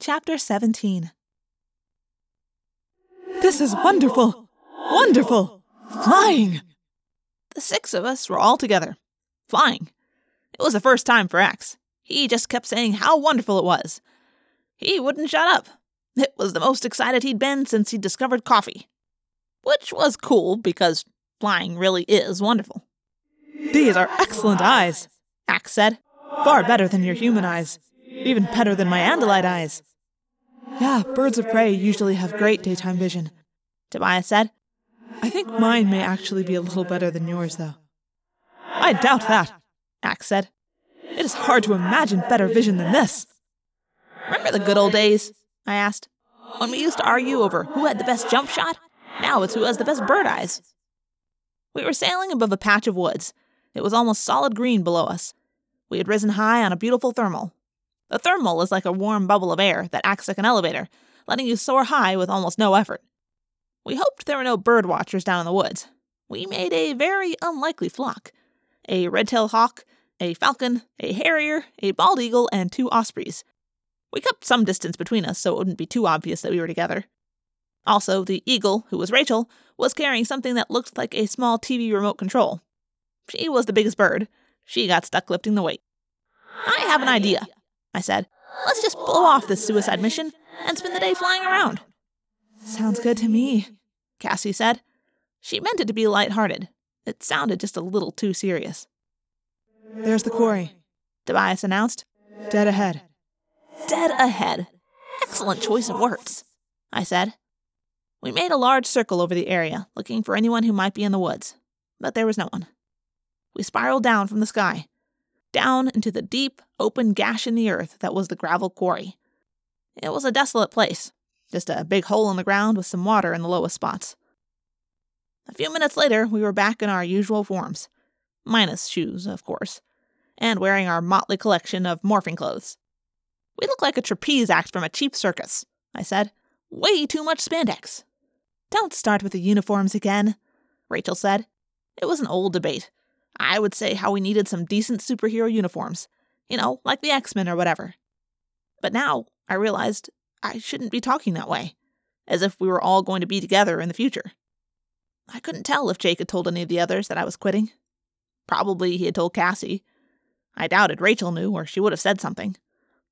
Chapter 17 This is wonderful! Wonderful! Flying! The six of us were all together, flying. It was the first time for Ax. He just kept saying how wonderful it was. He wouldn't shut up. It was the most excited he'd been since he'd discovered coffee. Which was cool because flying really is wonderful. These are excellent eyes, Ax said. Far better than your human eyes. Even better than my Andalite eyes. Yeah, birds of prey usually have great daytime vision, Tobias said. I think mine may actually be a little better than yours, though. I doubt that, Ax said. It is hard to imagine better vision than this. Remember the good old days? I asked. When we used to argue over who had the best jump shot? Now it's who has the best bird eyes. We were sailing above a patch of woods. It was almost solid green below us. We had risen high on a beautiful thermal. The thermal is like a warm bubble of air that acts like an elevator, letting you soar high with almost no effort. We hoped there were no bird watchers down in the woods. We made a very unlikely flock a red tailed hawk, a falcon, a harrier, a bald eagle, and two ospreys. We kept some distance between us so it wouldn't be too obvious that we were together. Also, the eagle, who was Rachel, was carrying something that looked like a small TV remote control. She was the biggest bird. She got stuck lifting the weight. I have an idea, I said. Let's just blow off this suicide mission and spend the day flying around. Sounds good to me, Cassie said. She meant it to be light-hearted. It sounded just a little too serious. There's the quarry, Tobias announced. Dead ahead. Dead ahead. Excellent choice of words, I said. We made a large circle over the area, looking for anyone who might be in the woods, but there was no one. We spiraled down from the sky, down into the deep, open gash in the earth that was the gravel quarry. It was a desolate place, just a big hole in the ground with some water in the lowest spots. A few minutes later, we were back in our usual forms, minus shoes, of course, and wearing our motley collection of morphing clothes. We look like a trapeze act from a cheap circus, I said. Way too much spandex. Don't start with the uniforms again, Rachel said. It was an old debate. I would say how we needed some decent superhero uniforms, you know, like the X Men or whatever. But now I realized I shouldn't be talking that way, as if we were all going to be together in the future. I couldn't tell if Jake had told any of the others that I was quitting. Probably he had told Cassie. I doubted Rachel knew, or she would have said something.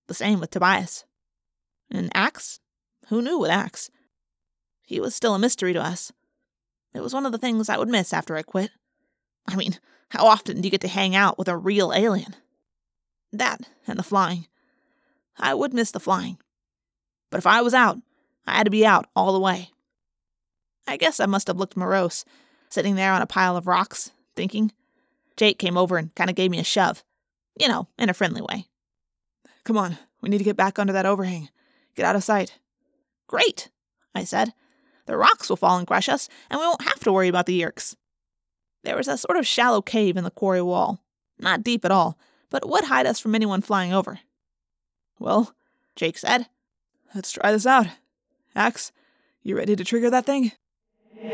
The same with Tobias. And Ax? Who knew with Ax? He was still a mystery to us. It was one of the things I would miss after I quit. I mean, how often do you get to hang out with a real alien? That and the flying. I would miss the flying. But if I was out, I had to be out all the way. I guess I must have looked morose, sitting there on a pile of rocks, thinking. Jake came over and kind of gave me a shove. You know, in a friendly way. Come on, we need to get back under that overhang. Get out of sight. Great, I said. The rocks will fall and crush us, and we won't have to worry about the Yeerks. There was a sort of shallow cave in the quarry wall. Not deep at all, but it would hide us from anyone flying over. Well, Jake said, let's try this out. Ax, you ready to trigger that thing?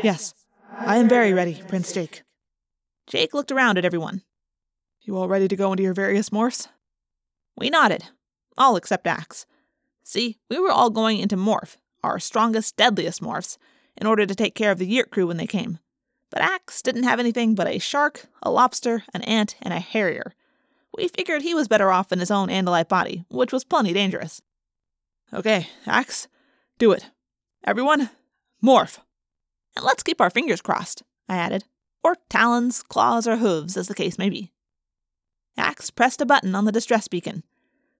Yes, I am very ready, Prince Jake. Jake looked around at everyone. You all ready to go into your various morphs? We nodded, all except Ax. See, we were all going into Morph, our strongest, deadliest morphs, in order to take care of the Yeerk crew when they came. But Ax didn't have anything but a shark, a lobster, an ant, and a harrier. We figured he was better off in his own Andalite body, which was plenty dangerous. Okay, Ax, do it. Everyone, morph. And let's keep our fingers crossed, I added. Or talons, claws, or hooves, as the case may be. Ax pressed a button on the distress beacon.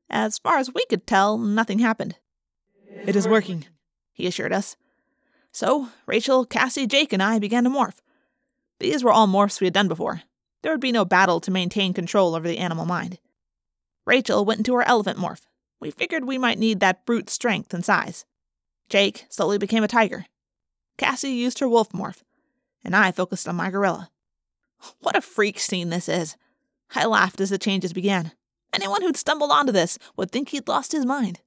As far as we could tell, nothing happened. It is working, he assured us. So, Rachel, Cassie, Jake, and I began to morph. These were all morphs we had done before. There would be no battle to maintain control over the animal mind. Rachel went into her elephant morph. We figured we might need that brute strength and size. Jake slowly became a tiger. Cassie used her wolf morph, and I focused on my gorilla. What a freak scene this is! I laughed as the changes began. Anyone who'd stumbled onto this would think he'd lost his mind.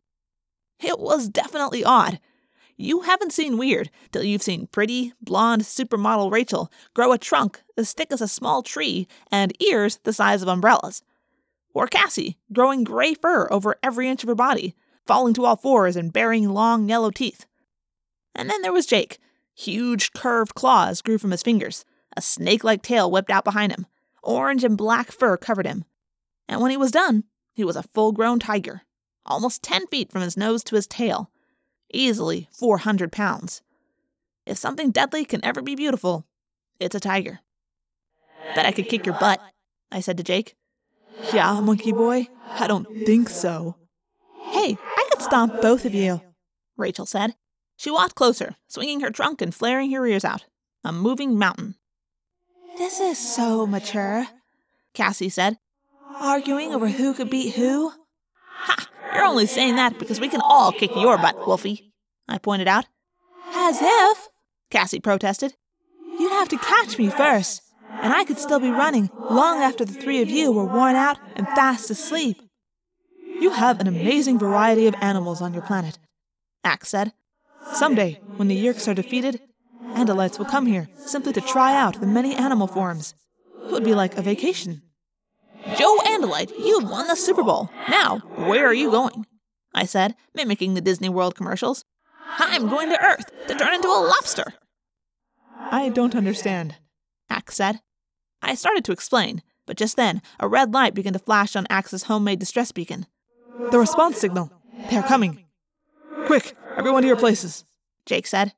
It was definitely odd. You haven't seen weird till you've seen pretty, blonde supermodel Rachel grow a trunk as thick as a small tree and ears the size of umbrellas. Or Cassie growing gray fur over every inch of her body, falling to all fours and baring long yellow teeth. And then there was Jake. Huge curved claws grew from his fingers. A snake like tail whipped out behind him. Orange and black fur covered him. And when he was done, he was a full grown tiger, almost 10 feet from his nose to his tail. Easily 400 pounds. If something deadly can ever be beautiful, it's a tiger. Bet I could kick your butt, I said to Jake. Yeah, monkey boy, I don't think so. Hey, I could stomp both of you, Rachel said. She walked closer, swinging her trunk and flaring her ears out. A moving mountain. This is so mature, Cassie said. Arguing over who could beat who? Ha! You're only saying that because we can all kick your butt, Wolfie, I pointed out. As if, Cassie protested. You'd have to catch me first, and I could still be running long after the three of you were worn out and fast asleep. You have an amazing variety of animals on your planet, Ax said. Someday, when the Yeerks are defeated, Andalites will come here simply to try out the many animal forms. It would be like a vacation. Joe Andalite, you've won the Super Bowl. Now, where are you going? I said, mimicking the Disney World commercials. I'm going to Earth to turn into a lobster. I don't understand, Ax said. I started to explain, but just then a red light began to flash on Ax's homemade distress beacon. The response signal. They are coming. Quick, everyone to your places, Jake said.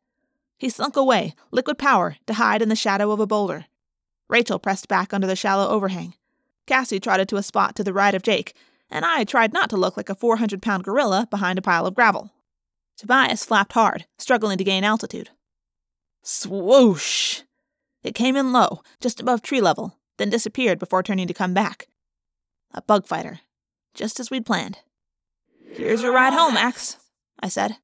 He slunk away, liquid power, to hide in the shadow of a boulder. Rachel pressed back under the shallow overhang. Cassie trotted to a spot to the right of Jake, and I tried not to look like a 400 pound gorilla behind a pile of gravel. Tobias flapped hard, struggling to gain altitude. Swoosh! It came in low, just above tree level, then disappeared before turning to come back. A bug fighter, just as we'd planned. Here's your ride home, Ax, I said.